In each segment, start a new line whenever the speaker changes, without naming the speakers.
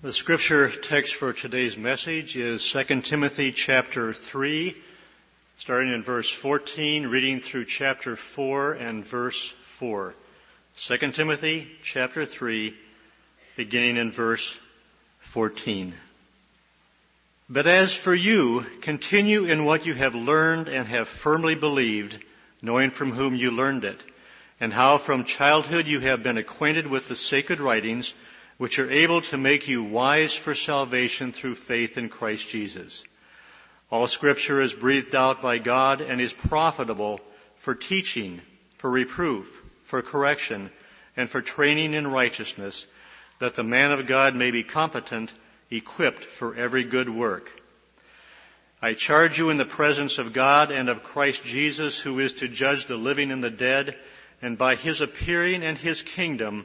The scripture text for today's message is 2 Timothy chapter 3, starting in verse 14, reading through chapter 4 and verse 4. 2 Timothy chapter 3, beginning in verse 14. But as for you, continue in what you have learned and have firmly believed, knowing from whom you learned it, and how from childhood you have been acquainted with the sacred writings, which are able to make you wise for salvation through faith in Christ Jesus. All scripture is breathed out by God and is profitable for teaching, for reproof, for correction, and for training in righteousness, that the man of God may be competent, equipped for every good work. I charge you in the presence of God and of Christ Jesus, who is to judge the living and the dead, and by his appearing and his kingdom,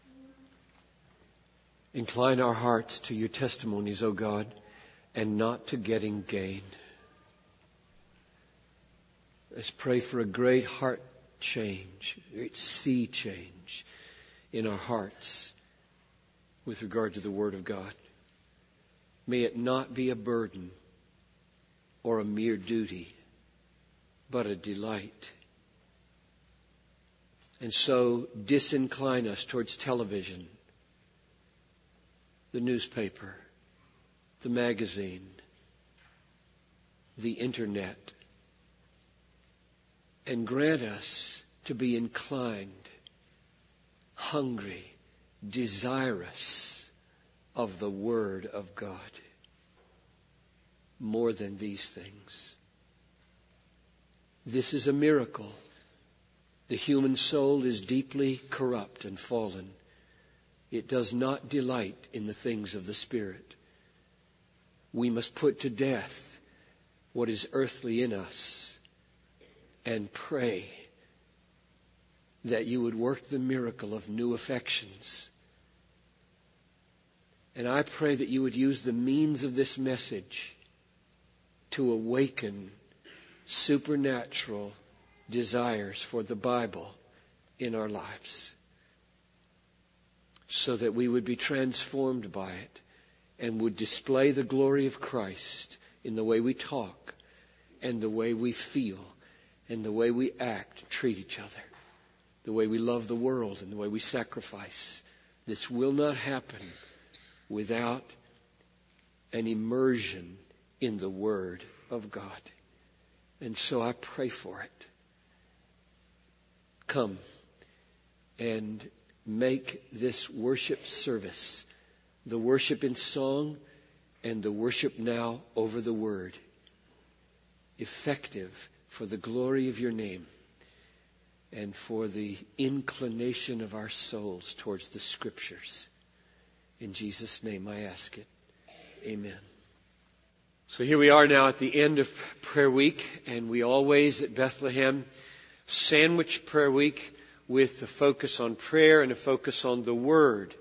Incline our hearts to your testimonies, O God, and not to getting gain. Let's pray for a great heart change, a sea change in our hearts with regard to the Word of God. May it not be a burden or a mere duty, but a delight. And so disincline us towards television the newspaper, the magazine, the internet, and grant us to be inclined, hungry, desirous of the Word of God more than these things. This is a miracle. The human soul is deeply corrupt and fallen. It does not delight in the things of the Spirit. We must put to death what is earthly in us and pray that you would work the miracle of new affections. And I pray that you would use the means of this message to awaken supernatural desires for the Bible in our lives so that we would be transformed by it and would display the glory of Christ in the way we talk and the way we feel and the way we act, treat each other, the way we love the world and the way we sacrifice. This will not happen without an immersion in the Word of God. And so I pray for it. Come and make this worship service, the worship in song and the worship now over the word, effective for the glory of your name and for the inclination of our souls towards the scriptures. In Jesus' name I ask it. Amen. So here we are now at the end of prayer week, and we always at Bethlehem sandwich prayer week with a focus on prayer and a focus on the Word.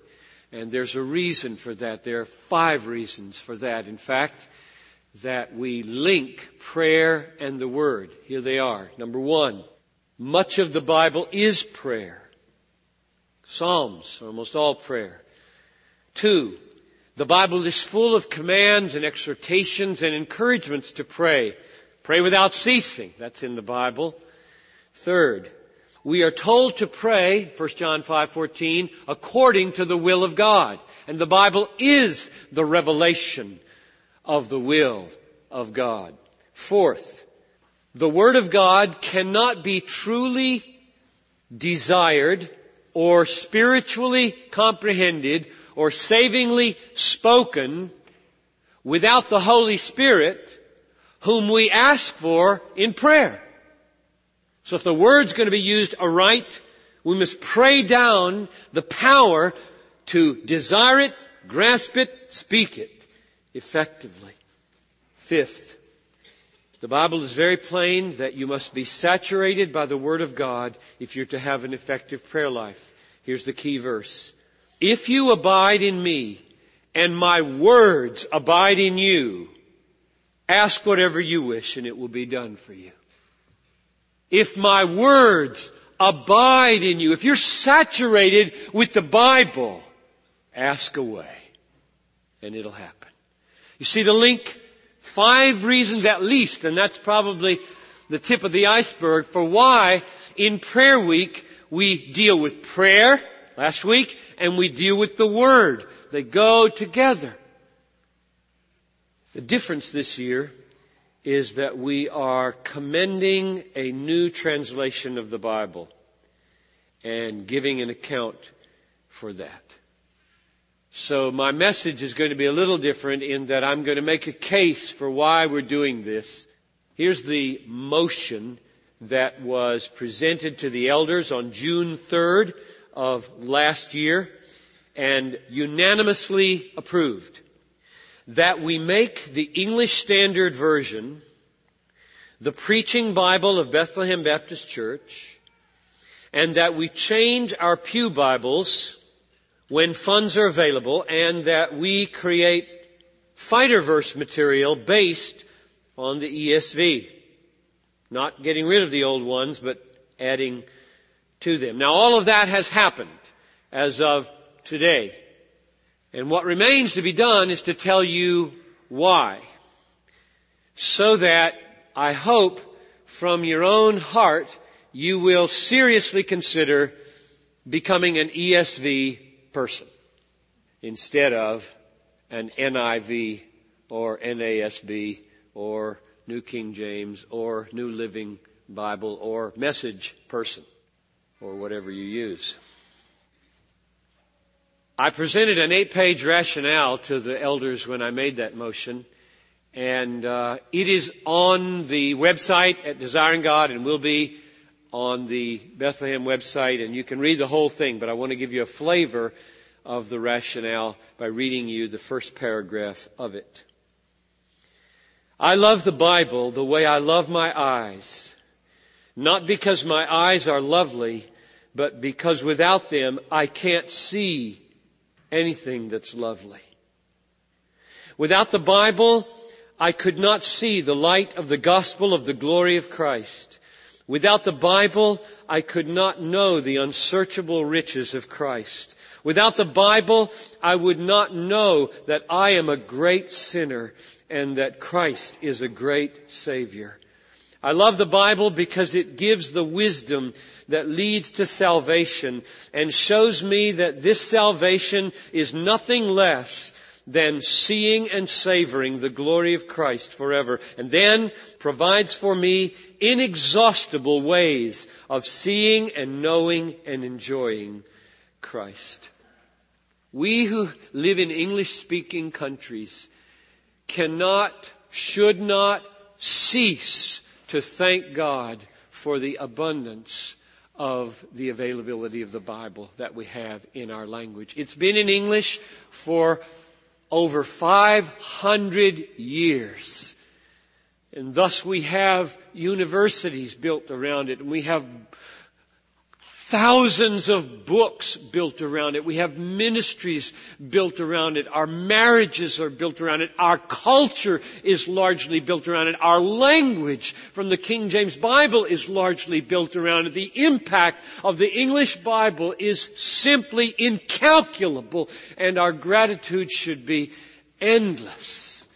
And there's a reason for that. There are five reasons for that. In fact, that we link prayer and the Word. Here they are. Number one, much of the Bible is prayer. Psalms, almost all prayer. Two, the Bible is full of commands and exhortations and encouragements to pray. Pray without ceasing. That's in the Bible. Third, we are told to pray, 1 John 5:14, according to the will of God. And the Bible is the revelation of the will of God. Fourth, the Word of God cannot be truly desired or spiritually comprehended or savingly spoken without the Holy Spirit whom we ask for in prayer. So if the word's going to be used aright, we must pray down the power to desire it, grasp it, speak it effectively. Fifth, the Bible is very plain that you must be saturated by the Word of God if you're to have an effective prayer life. Here's the key verse. If you abide in me and my words abide in you, ask whatever you wish and it will be done for you. If my words abide in you, if you're saturated with the Bible, ask away and it'll happen. You see the link? Five reasons at least, and that's probably the tip of the iceberg for why in prayer week we deal with prayer last week and we deal with the Word. They go together. The difference this year is that we are commending a new translation of the Bible and giving an account for that. So my message is going to be a little different in that I'm going to make a case for why we're doing this. Here's the motion that was presented to the elders on June 3rd of last year and unanimously approved that we make the English Standard Version the preaching Bible of Bethlehem Baptist Church and that we change our Pew Bibles when funds are available and that we create fighter verse material based on the ESV. Not getting rid of the old ones, but adding to them. Now all of that has happened as of today. And what remains to be done is to tell you why. So that I hope from your own heart you will seriously consider becoming an ESV person instead of an NIV or NASB or New King James or New Living Bible or message person or whatever you use. I presented an eight-page rationale to the elders when I made that motion, and uh, it is on the website at Desiring God and will be on the Bethlehem website, and you can read the whole thing. But I want to give you a flavor of the rationale by reading you the first paragraph of it. I love the Bible the way I love my eyes, not because my eyes are lovely, but because without them I can't see anything that's lovely. Without the Bible, I could not see the light of the gospel of the glory of Christ. Without the Bible, I could not know the unsearchable riches of Christ. Without the Bible, I would not know that I am a great sinner and that Christ is a great Savior. I love the Bible because it gives the wisdom that leads to salvation and shows me that this salvation is nothing less than seeing and savoring the glory of Christ forever and then provides for me inexhaustible ways of seeing and knowing and enjoying Christ. We who live in English speaking countries cannot, should not cease to thank God for the abundance of the availability of the Bible that we have in our language. It's been in English for over 500 years. And thus we have universities built around it and we have thousands of books built around it. We have ministries built around it. Our marriages are built around it. Our culture is largely built around it. Our language from the King James Bible is largely built around it. The impact of the English Bible is simply incalculable and our gratitude should be endless.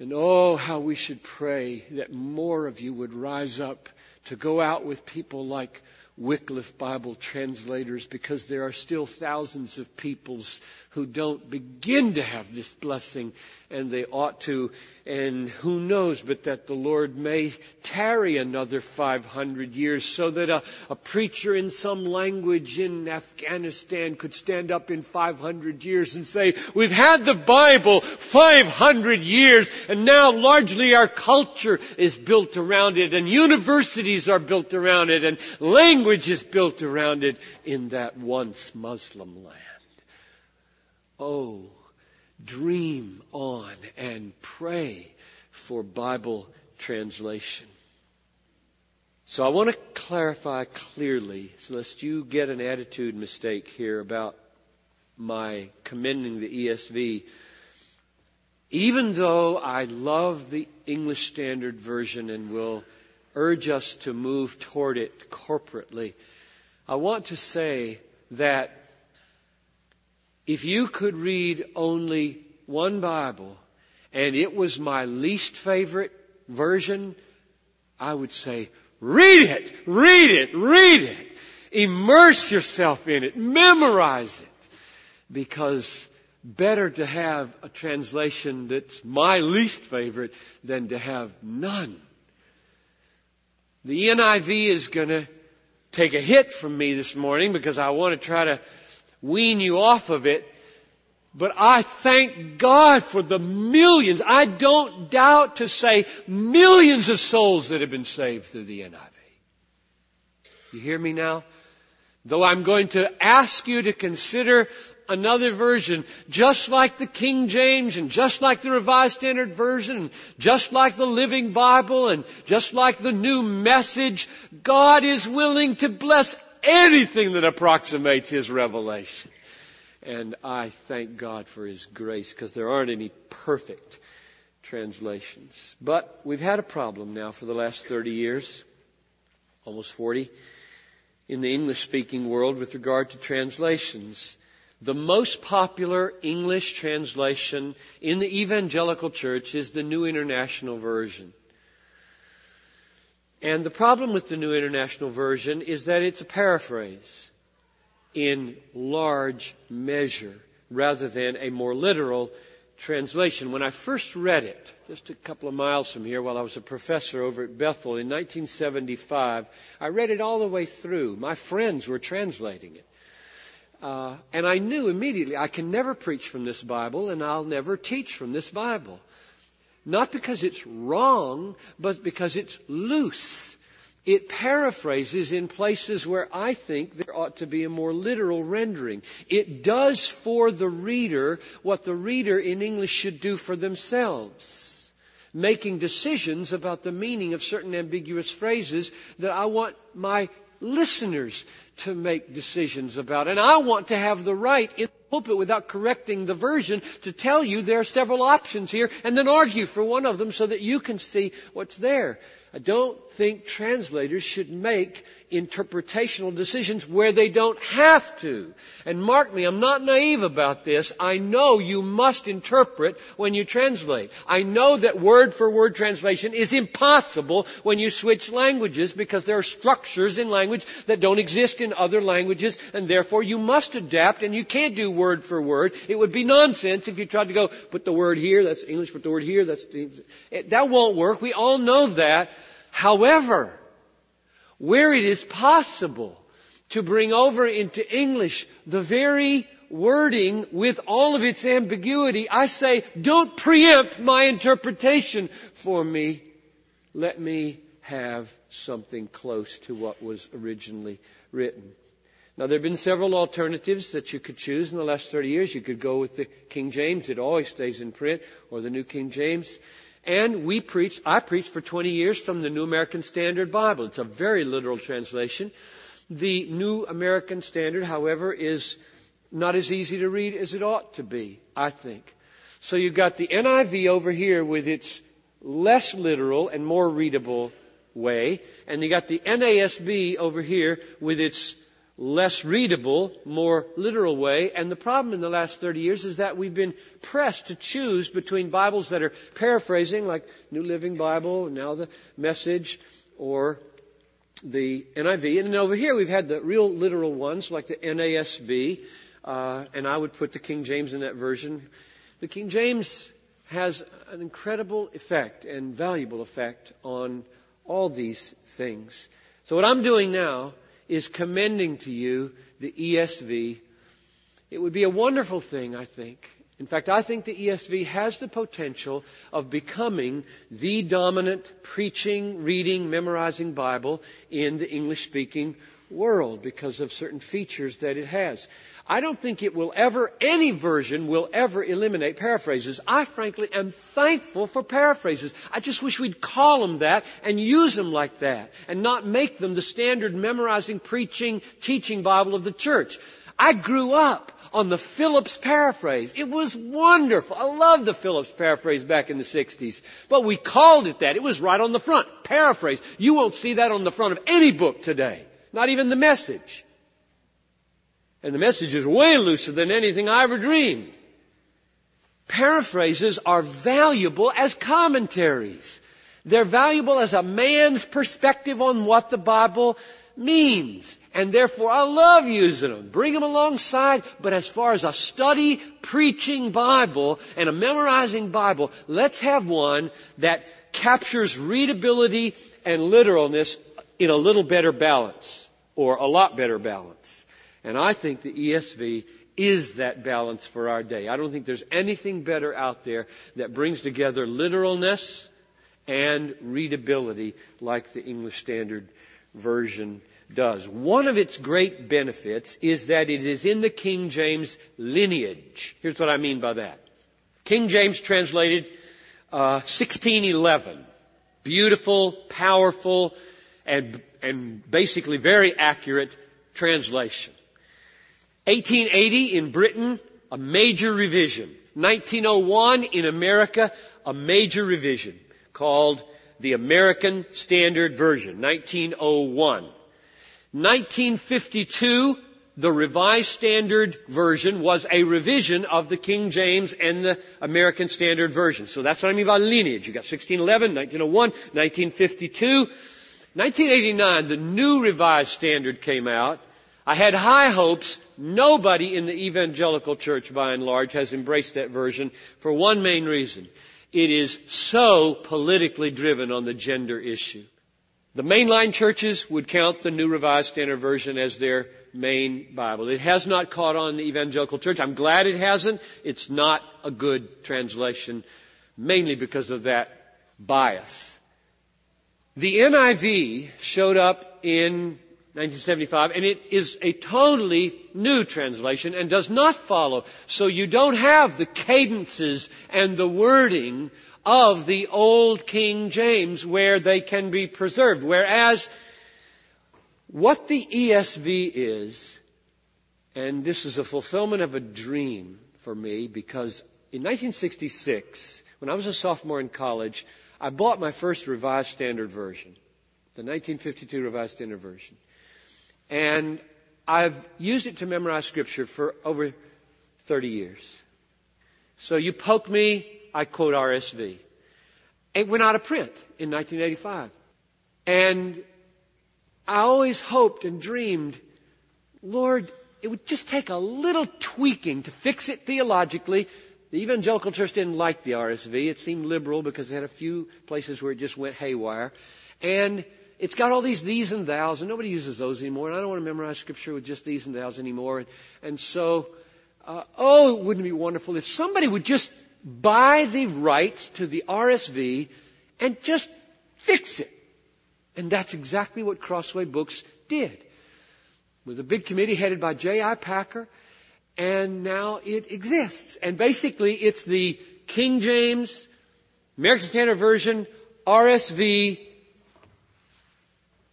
And oh, how we should pray that more of you would rise up to go out with people like Wycliffe Bible translators because there are still thousands of peoples who don't begin to have this blessing and they ought to. And who knows but that the Lord may tarry another 500 years so that a, a preacher in some language in Afghanistan could stand up in 500 years and say, we've had the Bible 500 years and now largely our culture is built around it and universities are built around it and language is built around it in that once Muslim land. Oh, dream on and pray for Bible translation. So I want to clarify clearly, lest you get an attitude mistake here about my commending the ESV. Even though I love the English Standard Version and will urge us to move toward it corporately, I want to say that if you could read only one Bible and it was my least favorite version, I would say, read it, read it, read it. Immerse yourself in it, memorize it. Because better to have a translation that's my least favorite than to have none. The NIV is gonna take a hit from me this morning because I want to try to wean you off of it. But I thank God for the millions, I don't doubt to say millions of souls that have been saved through the NIV. You hear me now? Though I'm going to ask you to consider another version, just like the King James and just like the Revised Standard Version and just like the Living Bible and just like the New Message, God is willing to bless anything that approximates His revelation. And I thank God for His grace because there aren't any perfect translations. But we've had a problem now for the last 30 years, almost 40, in the English speaking world with regard to translations. The most popular English translation in the evangelical church is the New International Version. And the problem with the New International Version is that it's a paraphrase in large measure rather than a more literal translation. When I first read it, just a couple of miles from here while I was a professor over at Bethel in 1975, I read it all the way through. My friends were translating it. Uh, and I knew immediately I can never preach from this Bible and I'll never teach from this Bible. Not because it's wrong, but because it's loose. It paraphrases in places where I think there ought to be a more literal rendering. It does for the reader what the reader in English should do for themselves. Making decisions about the meaning of certain ambiguous phrases that I want my listeners to make decisions about. And I want to have the right in pulpit without correcting the version to tell you there are several options here and then argue for one of them so that you can see what's there. I don't think translators should make interpretational decisions where they don't have to. And mark me, I'm not naive about this. I know you must interpret when you translate. I know that word for word translation is impossible when you switch languages because there are structures in language that don't exist in other languages and therefore you must adapt and you can't do word for word. It would be nonsense if you tried to go, put the word here, that's English, put the word here, that's, that won't work. We all know that. However, where it is possible to bring over into English the very wording with all of its ambiguity, I say, don't preempt my interpretation for me. Let me have something close to what was originally written. Now there have been several alternatives that you could choose in the last 30 years. You could go with the King James, it always stays in print, or the New King James. And we preached, I preached for 20 years from the New American Standard Bible. It's a very literal translation. The New American Standard, however, is not as easy to read as it ought to be, I think. So you've got the NIV over here with its less literal and more readable way, and you've got the NASB over here with its less readable, more literal way. And the problem in the last 30 years is that we've been pressed to choose between Bibles that are paraphrasing, like New Living Bible, now the Message, or the NIV. And then over here we've had the real literal ones, like the NASB, uh, and I would put the King James in that version. The King James has an incredible effect and valuable effect on all these things. So what I'm doing now is commending to you the ESV. It would be a wonderful thing, I think. In fact, I think the ESV has the potential of becoming the dominant preaching, reading, memorizing Bible in the English speaking world because of certain features that it has. I don't think it will ever, any version will ever eliminate paraphrases. I frankly am thankful for paraphrases. I just wish we'd call them that and use them like that and not make them the standard memorizing, preaching, teaching Bible of the church. I grew up on the Phillips paraphrase. It was wonderful. I loved the Phillips paraphrase back in the 60s. But we called it that. It was right on the front. Paraphrase. You won't see that on the front of any book today. Not even the message. And the message is way looser than anything I ever dreamed. Paraphrases are valuable as commentaries. They're valuable as a man's perspective on what the Bible means. And therefore I love using them. Bring them alongside. But as far as a study, preaching Bible and a memorizing Bible, let's have one that captures readability and literalness in a little better balance. Or a lot better balance. And I think the ESV is that balance for our day. I don't think there's anything better out there that brings together literalness and readability like the English Standard Version does. One of its great benefits is that it is in the King James lineage. Here's what I mean by that. King James translated uh, 1611. Beautiful, powerful, and, and basically very accurate translation. 1880 in Britain, a major revision. 1901 in America, a major revision called the American Standard Version, 1901. 1952, the Revised Standard Version was a revision of the King James and the American Standard Version. So that's what I mean by lineage. You got 1611, 1901, 1952. 1989, the new Revised Standard came out. I had high hopes. Nobody in the evangelical church by and large has embraced that version for one main reason. It is so politically driven on the gender issue. The mainline churches would count the New Revised Standard Version as their main Bible. It has not caught on in the evangelical church. I'm glad it hasn't. It's not a good translation, mainly because of that bias. The NIV showed up in 1975, and it is a totally new translation and does not follow. So you don't have the cadences and the wording of the old King James where they can be preserved. Whereas what the ESV is, and this is a fulfillment of a dream for me because in 1966, when I was a sophomore in college, I bought my first Revised Standard Version, the 1952 Revised Standard Version. And I've used it to memorize scripture for over 30 years. So you poke me, I quote RSV. It went out of print in 1985. And I always hoped and dreamed, Lord, it would just take a little tweaking to fix it theologically. The evangelical church didn't like the RSV. It seemed liberal because it had a few places where it just went haywire. And it's got all these these and thous, and nobody uses those anymore. And I don't want to memorize scripture with just these and thous anymore. And, and so, uh, oh, wouldn't it be wonderful if somebody would just buy the rights to the RSV and just fix it. And that's exactly what Crossway Books did. With a big committee headed by J.I. Packer, and now it exists. And basically, it's the King James, American Standard Version, RSV,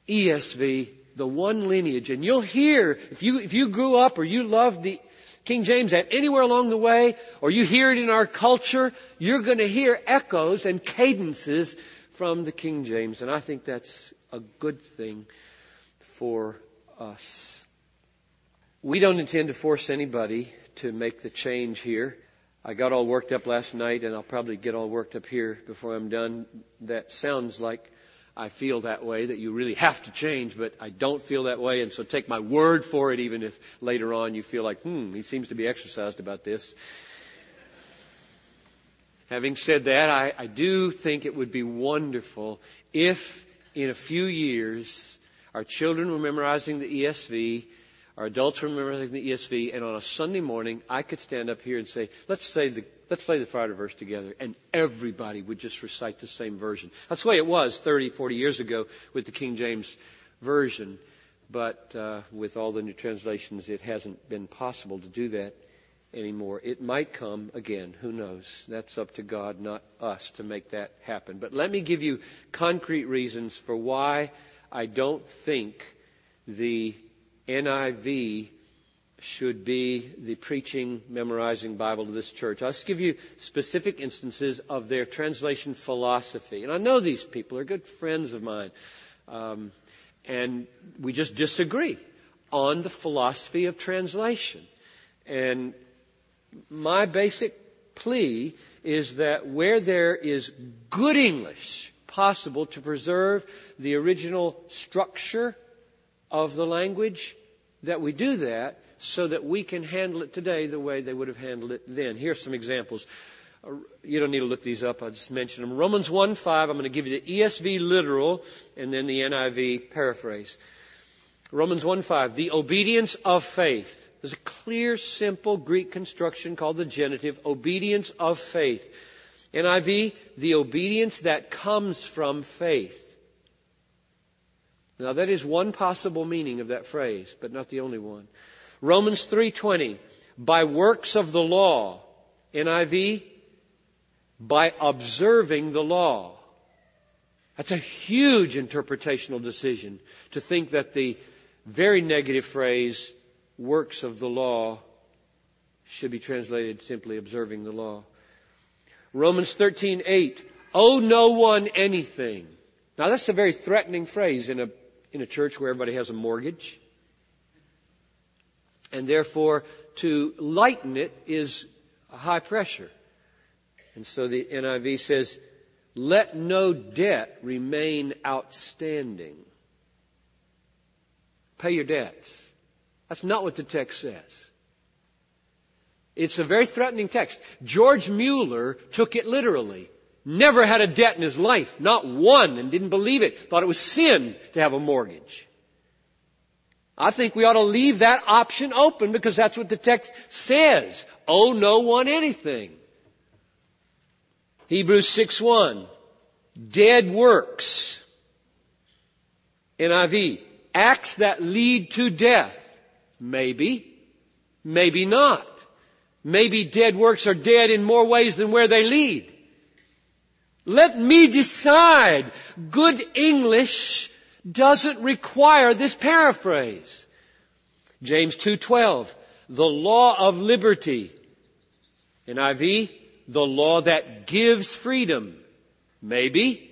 ESV, the one lineage. And you'll hear, if you, if you grew up or you loved the King James at anywhere along the way, or you hear it in our culture, you're going to hear echoes and cadences from the King James. And I think that's a good thing for us. We don't intend to force anybody to make the change here. I got all worked up last night and I'll probably get all worked up here before I'm done. That sounds like I feel that way, that you really have to change, but I don't feel that way, and so take my word for it, even if later on you feel like, hmm, he seems to be exercised about this. Having said that, I, I do think it would be wonderful if in a few years our children were memorizing the ESV, our adults were memorizing the ESV, and on a Sunday morning I could stand up here and say, let's say the Let's lay the fighter verse together. And everybody would just recite the same version. That's the way it was 30, 40 years ago with the King James Version. but uh, with all the new translations, it hasn't been possible to do that anymore. It might come again. Who knows? That's up to God, not us, to make that happen. But let me give you concrete reasons for why I don't think the NIV should be the preaching, memorizing Bible to this church. I'll just give you specific instances of their translation philosophy. And I know these people are good friends of mine. Um, and we just disagree on the philosophy of translation. And my basic plea is that where there is good English possible to preserve the original structure of the language, that we do that so that we can handle it today the way they would have handled it then. Here are some examples. Uh, you don't need to look these up. I'll just mention them. Romans 1 5, I'm going to give you the ESV literal and then the NIV paraphrase. Romans 1 5, the obedience of faith. There's a clear, simple Greek construction called the genitive, obedience of faith. NIV, the obedience that comes from faith. Now that is one possible meaning of that phrase, but not the only one. Romans 3:20, by works of the law. NIV, by observing the law. That's a huge interpretational decision to think that the very negative phrase, works of the law, should be translated simply observing the law. Romans 13:8, owe no one anything. Now that's a very threatening phrase in a in a church where everybody has a mortgage. And therefore, to lighten it is high pressure. And so the NIV says, let no debt remain outstanding. Pay your debts. That's not what the text says. It's a very threatening text. George Mueller took it literally. Never had a debt in his life. Not one and didn't believe it. Thought it was sin to have a mortgage. I think we ought to leave that option open because that's what the text says. Owe no one anything. Hebrews 6 1. Dead works. NIV. Acts that lead to death. Maybe. Maybe not. Maybe dead works are dead in more ways than where they lead. Let me decide. Good English doesn't require this paraphrase. James 2:12, the law of liberty. NIV, the law that gives freedom. Maybe.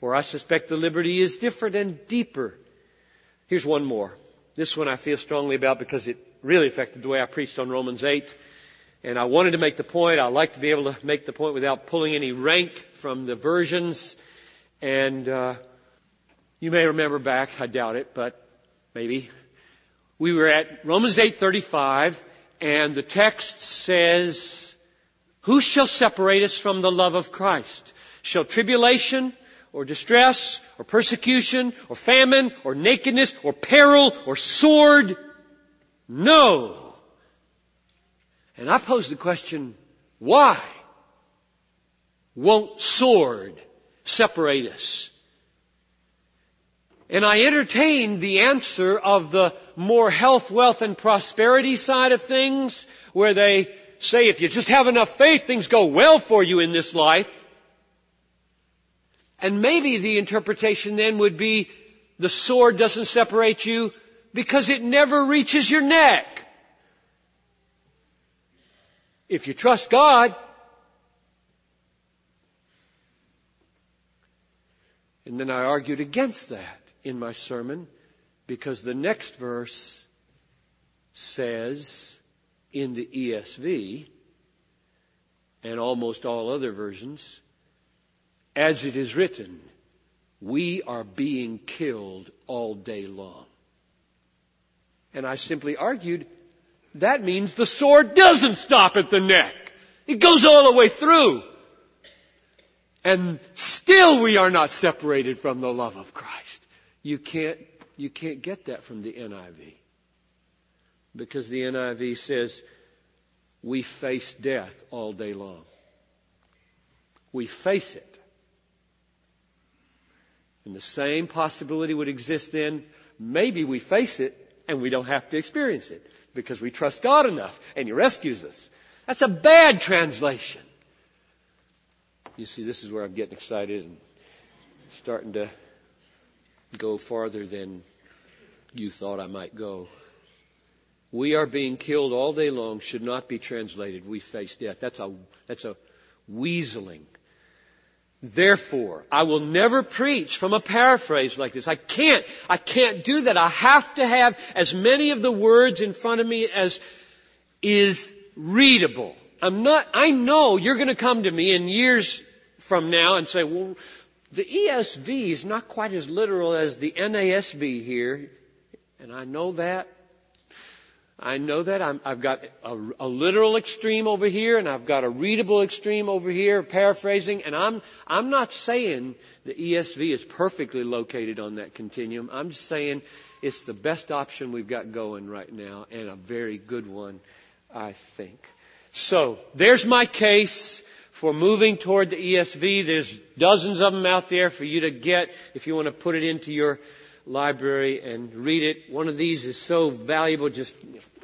Or I suspect the liberty is different and deeper. Here's one more. This one I feel strongly about because it really affected the way I preached on Romans 8. And I wanted to make the point. I like to be able to make the point without pulling any rank from the versions. And uh, you may remember back, I doubt it, but maybe. We were at Romans 8:35 and the text says, "Who shall separate us from the love of Christ? Shall tribulation or distress or persecution or famine or nakedness or peril or sword? No. And I pose the question, why won't sword separate us? And I entertained the answer of the more health, wealth, and prosperity side of things, where they say if you just have enough faith, things go well for you in this life. And maybe the interpretation then would be the sword doesn't separate you because it never reaches your neck. If you trust God, and then I argued against that in my sermon because the next verse says in the ESV and almost all other versions, as it is written, we are being killed all day long. And I simply argued that means the sword doesn't stop at the neck. It goes all the way through. And still we are not separated from the love of Christ. You can't, you can't get that from the NIV. Because the NIV says we face death all day long. We face it. And the same possibility would exist then maybe we face it and we don't have to experience it because we trust God enough and He rescues us. That's a bad translation. You see, this is where I'm getting excited and starting to go farther than you thought I might go. We are being killed all day long should not be translated. We face death. That's a, that's a weaseling. Therefore, I will never preach from a paraphrase like this. I can't. I can't do that. I have to have as many of the words in front of me as is readable. I'm not, I know you're going to come to me in years from now and say, well, the ESV is not quite as literal as the NASB here. And I know that. I know that. i have got a, a, literal extreme over here and I've got a readable extreme over here, paraphrasing, and I'm, I'm not saying the ESV is perfectly located on that continuum. I'm just saying it's the best option we've got going right now and a very good one, I think. So, there's my case for moving toward the ESV. There's dozens of them out there for you to get if you want to put it into your library and read it. One of these is so valuable, just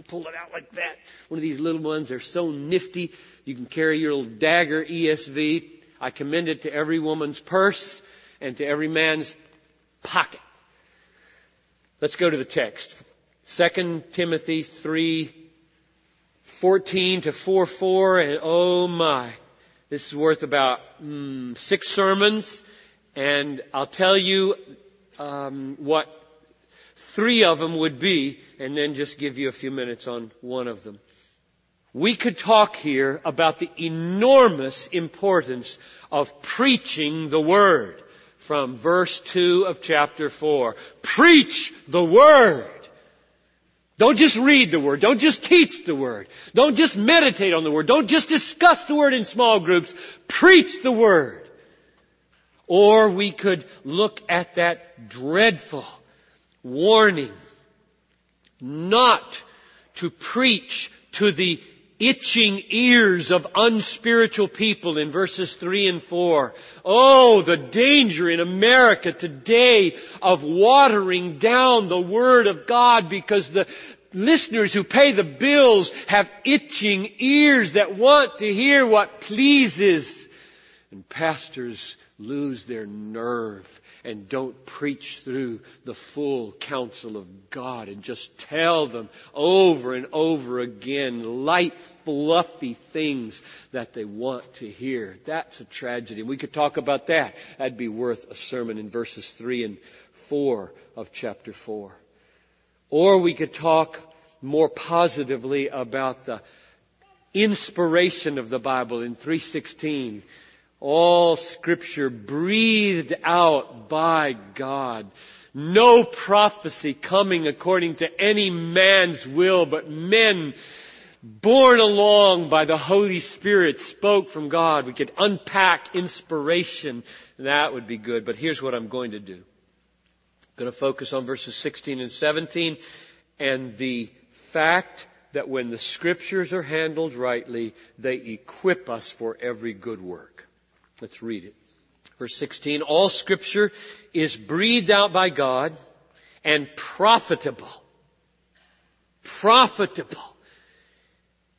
pull it out like that. One of these little ones, they're so nifty. You can carry your little dagger ESV. I commend it to every woman's purse and to every man's pocket. Let's go to the text. 2 Timothy 3, 14 to 4, 4, and oh my. This is worth about mm, six sermons, and I'll tell you um, what three of them would be, and then just give you a few minutes on one of them. We could talk here about the enormous importance of preaching the Word from verse 2 of chapter 4. Preach the Word! Don't just read the Word. Don't just teach the Word. Don't just meditate on the Word. Don't just discuss the Word in small groups. Preach the Word. Or we could look at that dreadful warning not to preach to the itching ears of unspiritual people in verses 3 and 4. Oh, the danger in America today of watering down the Word of God because the listeners who pay the bills have itching ears that want to hear what pleases. And pastors lose their nerve and don't preach through the full counsel of God and just tell them over and over again light, fluffy things that they want to hear. That's a tragedy. We could talk about that. That'd be worth a sermon in verses 3 and 4 of chapter 4. Or we could talk more positively about the inspiration of the Bible in 316 all scripture breathed out by God. No prophecy coming according to any man's will, but men born along by the Holy Spirit spoke from God. We could unpack inspiration. That would be good. But here's what I'm going to do. Going to focus on verses 16 and 17 and the fact that when the scriptures are handled rightly, they equip us for every good work. Let's read it. Verse 16, all scripture is breathed out by God and profitable. Profitable.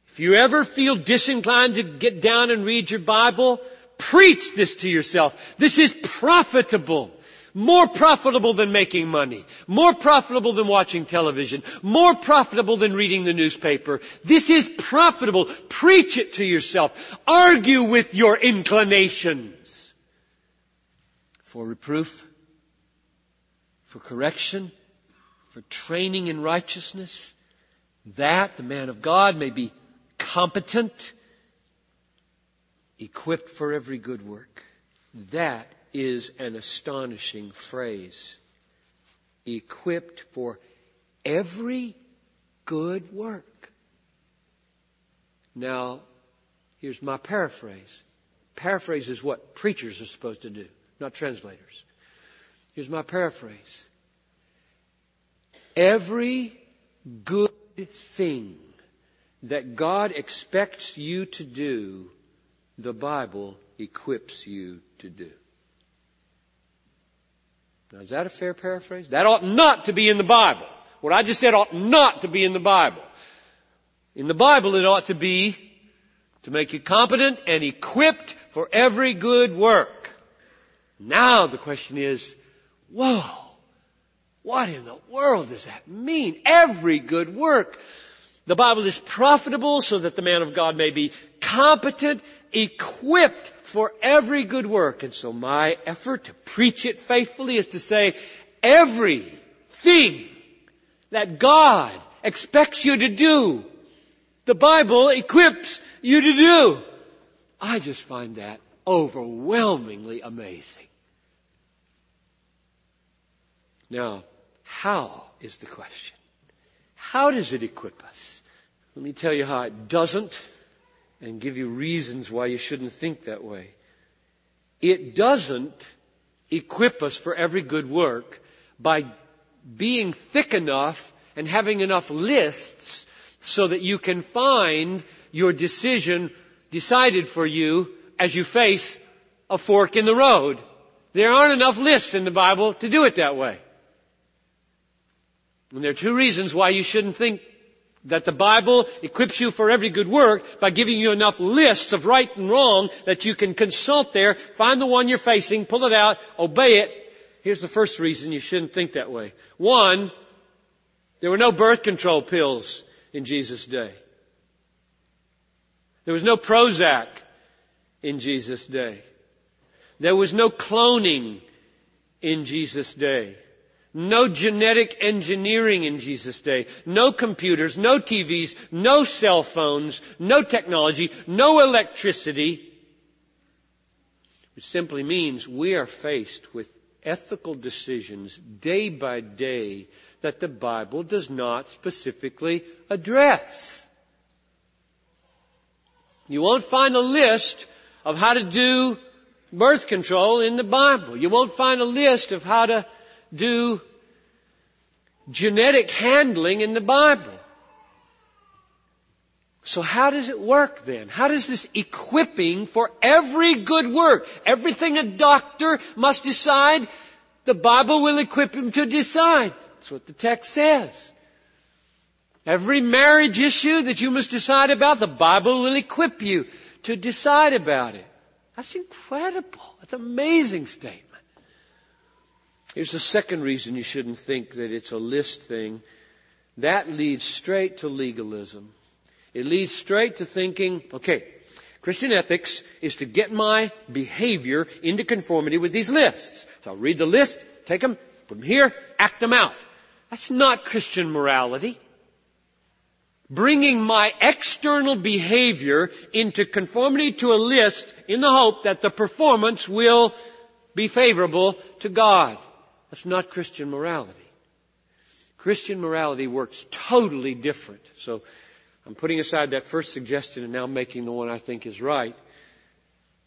If you ever feel disinclined to get down and read your Bible, preach this to yourself. This is profitable. More profitable than making money. More profitable than watching television. More profitable than reading the newspaper. This is profitable. Preach it to yourself. Argue with your inclinations. For reproof, for correction, for training in righteousness, that the man of God may be competent, equipped for every good work. That is an astonishing phrase. Equipped for every good work. Now, here's my paraphrase. Paraphrase is what preachers are supposed to do, not translators. Here's my paraphrase. Every good thing that God expects you to do, the Bible equips you to do. Now, is that a fair paraphrase? That ought not to be in the Bible. What I just said ought not to be in the Bible. In the Bible, it ought to be to make you competent and equipped for every good work. Now the question is, whoa, what in the world does that mean? Every good work. The Bible is profitable so that the man of God may be competent, equipped for every good work. And so my effort to preach it faithfully is to say everything that God expects you to do, the Bible equips you to do. I just find that overwhelmingly amazing. Now, how is the question? How does it equip us? Let me tell you how it doesn't and give you reasons why you shouldn't think that way. It doesn't equip us for every good work by being thick enough and having enough lists so that you can find your decision decided for you as you face a fork in the road. There aren't enough lists in the Bible to do it that way. And there are two reasons why you shouldn't think that the Bible equips you for every good work by giving you enough lists of right and wrong that you can consult there, find the one you're facing, pull it out, obey it. Here's the first reason you shouldn't think that way. One, there were no birth control pills in Jesus' day. There was no Prozac in Jesus' day. There was no cloning in Jesus' day. No genetic engineering in Jesus' day. No computers, no TVs, no cell phones, no technology, no electricity. Which simply means we are faced with ethical decisions day by day that the Bible does not specifically address. You won't find a list of how to do birth control in the Bible. You won't find a list of how to do genetic handling in the Bible. So how does it work then? How does this equipping for every good work, everything a doctor must decide, the Bible will equip him to decide. That's what the text says. Every marriage issue that you must decide about, the Bible will equip you to decide about it. That's incredible. That's an amazing statement. Here's the second reason you shouldn't think that it's a list thing. That leads straight to legalism. It leads straight to thinking, okay, Christian ethics is to get my behavior into conformity with these lists. So I'll read the list, take them, put them here, act them out. That's not Christian morality. Bringing my external behavior into conformity to a list in the hope that the performance will be favorable to God. That's not Christian morality. Christian morality works totally different. So I'm putting aside that first suggestion and now making the one I think is right.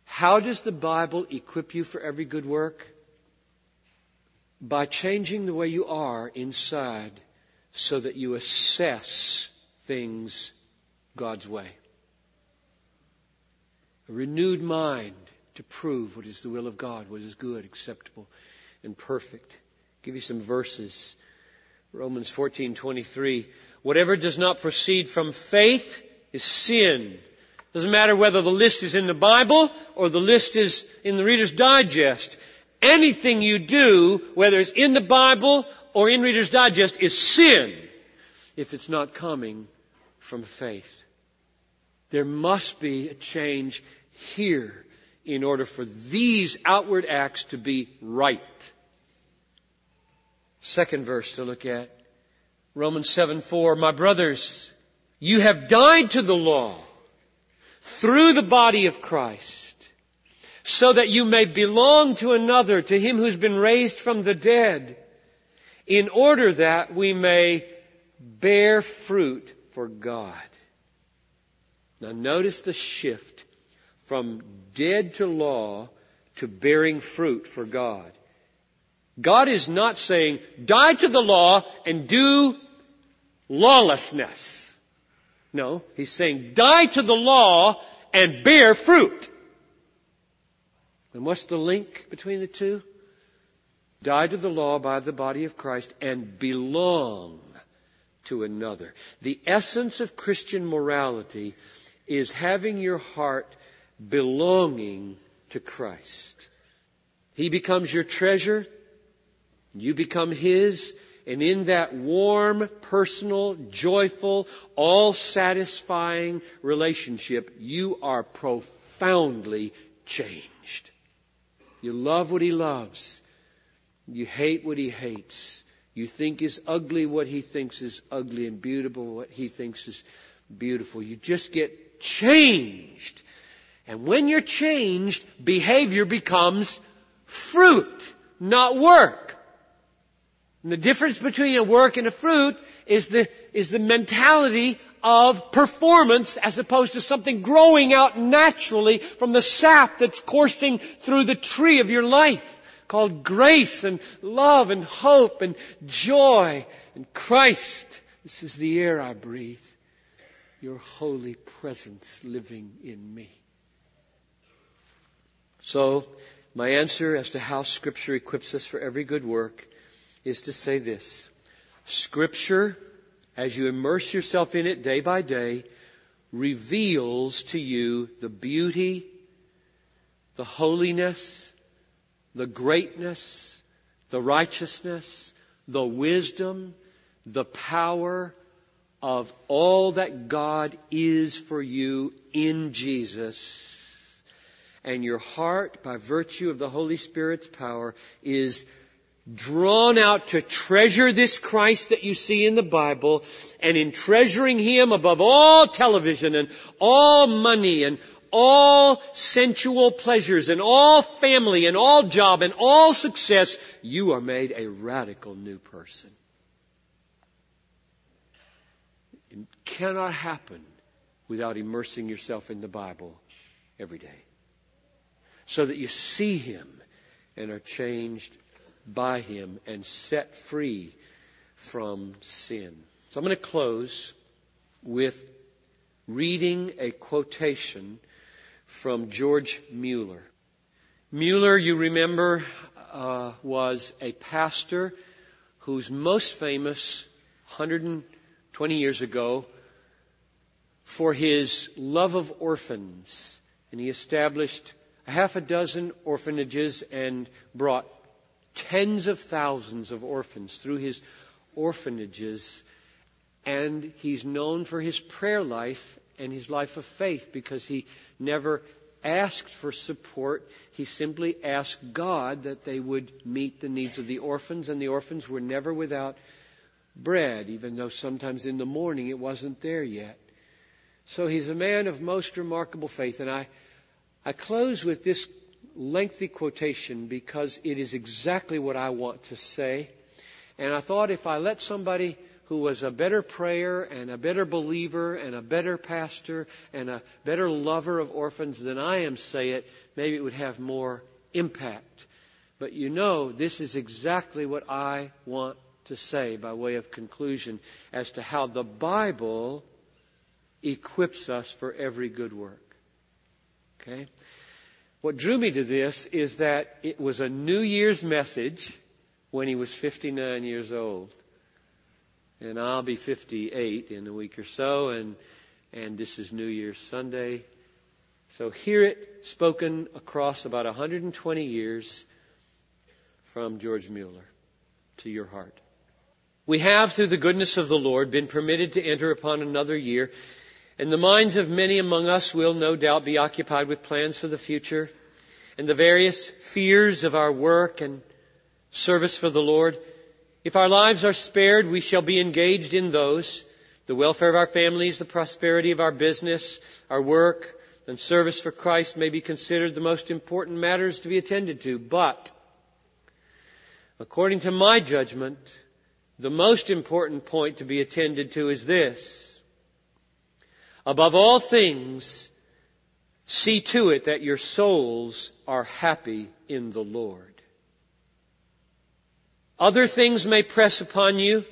How does the Bible equip you for every good work? By changing the way you are inside so that you assess things God's way. A renewed mind to prove what is the will of God, what is good, acceptable, and perfect. I'll give you some verses. Romans 14:23. Whatever does not proceed from faith is sin. Doesn't matter whether the list is in the Bible or the list is in the Reader's Digest. Anything you do, whether it's in the Bible or in Reader's Digest, is sin if it's not coming from faith. There must be a change here in order for these outward acts to be right. Second verse to look at. Romans 7 4. My brothers, you have died to the law through the body of Christ so that you may belong to another, to him who's been raised from the dead, in order that we may bear fruit for God. Now notice the shift from dead to law to bearing fruit for God. God is not saying, die to the law and do lawlessness. No, He's saying, die to the law and bear fruit. And what's the link between the two? die to the law by the body of Christ, and belong to another. The essence of Christian morality is having your heart belonging to Christ. He becomes your treasure. You become His. And in that warm, personal, joyful, all-satisfying relationship, you are profoundly changed. You love what He loves. You hate what He hates. You think is ugly what He thinks is ugly and beautiful what He thinks is beautiful. You just get changed. And when you're changed, behavior becomes fruit, not work. And the difference between a work and a fruit is the, is the mentality of performance as opposed to something growing out naturally from the sap that's coursing through the tree of your life called grace and love and hope and joy and Christ. This is the air I breathe. Your holy presence living in me. So, my answer as to how Scripture equips us for every good work is to say this. Scripture, as you immerse yourself in it day by day, reveals to you the beauty, the holiness, the greatness, the righteousness, the wisdom, the power of all that God is for you in Jesus and your heart, by virtue of the Holy Spirit's power, is drawn out to treasure this Christ that you see in the Bible, and in treasuring Him above all television and all money and all sensual pleasures and all family and all job and all success, you are made a radical new person. It cannot happen without immersing yourself in the Bible every day so that you see Him and are changed by Him and set free from sin. So I'm going to close with reading a quotation from George Mueller. Mueller, you remember, uh, was a pastor who's most famous 120 years ago for his love of orphans. And he established a half a dozen orphanages and brought tens of thousands of orphans through his orphanages. And he's known for his prayer life and his life of faith because he never asked for support. He simply asked God that they would meet the needs of the orphans, and the orphans were never without bread, even though sometimes in the morning it wasn't there yet. So he's a man of most remarkable faith, and I, I close with this lengthy quotation because it is exactly what I want to say. And I thought if I let somebody who was a better prayer and a better believer and a better pastor and a better lover of orphans than I am say it, maybe it would have more impact. But you know, this is exactly what I want to say by way of conclusion as to how the Bible equips us for every good work. Okay? What drew me to this is that it was a New Year's message when he was 59 years old. And I'll be 58 in a week or so, and, and this is New Year's Sunday. So hear it spoken across about 120 years from George Mueller to your heart. We have, through the goodness of the Lord, been permitted to enter upon another year and the minds of many among us will no doubt be occupied with plans for the future and the various fears of our work and service for the Lord. If our lives are spared, we shall be engaged in those. The welfare of our families, the prosperity of our business, our work, and service for Christ may be considered the most important matters to be attended to. But, according to my judgment, the most important point to be attended to is this Above all things, see to it that your souls are happy in the Lord. Other things may press upon you.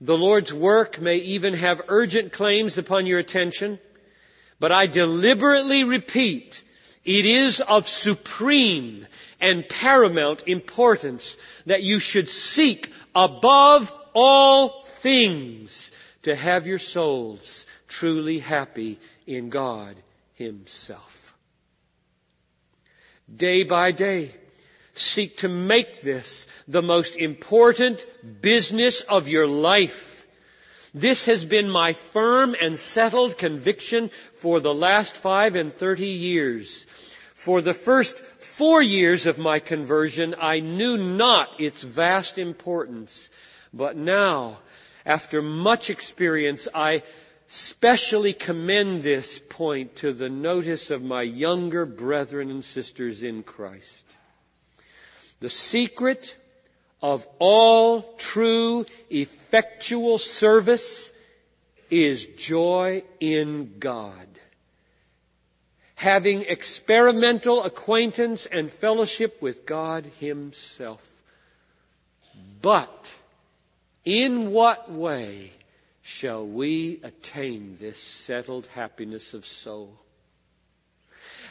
The Lord's work may even have urgent claims upon your attention. But I deliberately repeat, It is of supreme and paramount importance that you should seek above all things to have your souls truly happy in God Himself. Day by day, seek to make this the most important business of your life. This has been my firm and settled conviction for the last five and thirty years. For the first four years of my conversion, I knew not its vast importance. But now, after much experience, I specially commend this point to the notice of my younger brethren and sisters in Christ. The secret of all true effectual service is joy in God. Having experimental acquaintance and fellowship with God Himself. But, in what way shall we attain this settled happiness of soul?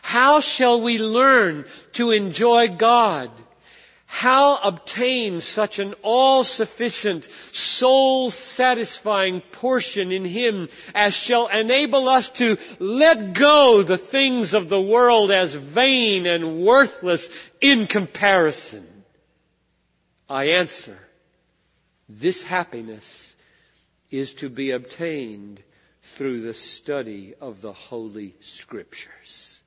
How shall we learn to enjoy God? How obtain such an all-sufficient, soul-satisfying portion in Him as shall enable us to let go the things of the world as vain and worthless in comparison? I answer, this happiness is to be obtained through the study of the Holy Scriptures.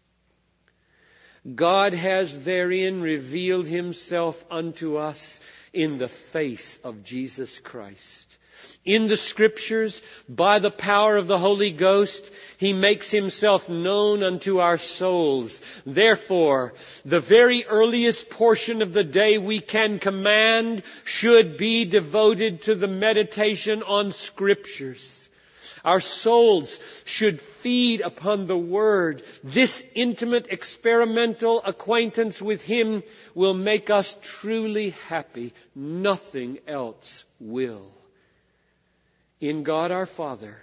God has therein revealed Himself unto us in the face of Jesus Christ. In the scriptures, by the power of the Holy Ghost, He makes Himself known unto our souls. Therefore, the very earliest portion of the day we can command should be devoted to the meditation on scriptures. Our souls should feed upon the Word. This intimate experimental acquaintance with Him will make us truly happy. Nothing else will in God our Father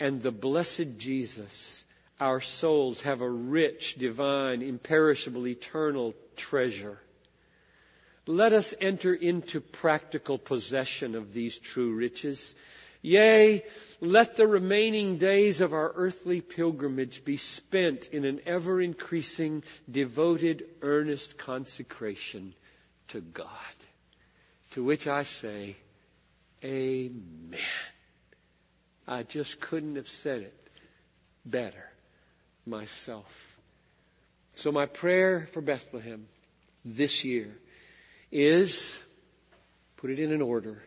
and the blessed Jesus, our souls have a rich, divine, imperishable, eternal treasure. Let us enter into practical possession of these true riches. Yea, let the remaining days of our earthly pilgrimage be spent in an ever increasing, devoted, earnest consecration to God. To which I say, Amen. I just couldn't have said it better myself. So my prayer for Bethlehem this year is, put it in an order,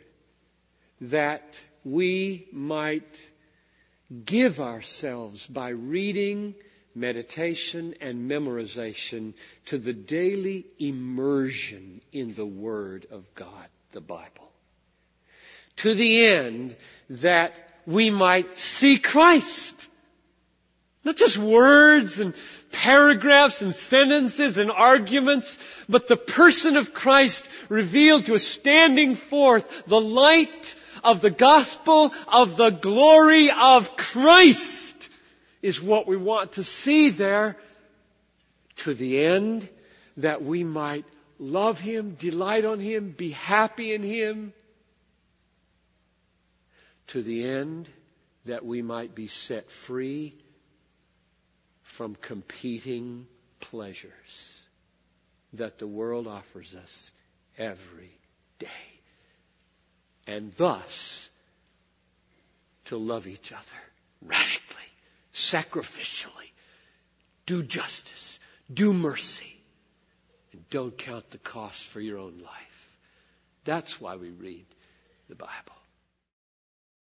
that we might give ourselves by reading, meditation, and memorization to the daily immersion in the Word of God, the Bible. To the end that we might see Christ. Not just words and paragraphs and sentences and arguments, but the person of Christ revealed to us standing forth the light of the gospel of the glory of Christ is what we want to see there to the end that we might love Him, delight on Him, be happy in Him, to the end that we might be set free from competing pleasures that the world offers us every day. And thus, to love each other radically, sacrificially, do justice, do mercy, and don't count the cost for your own life. That's why we read the Bible.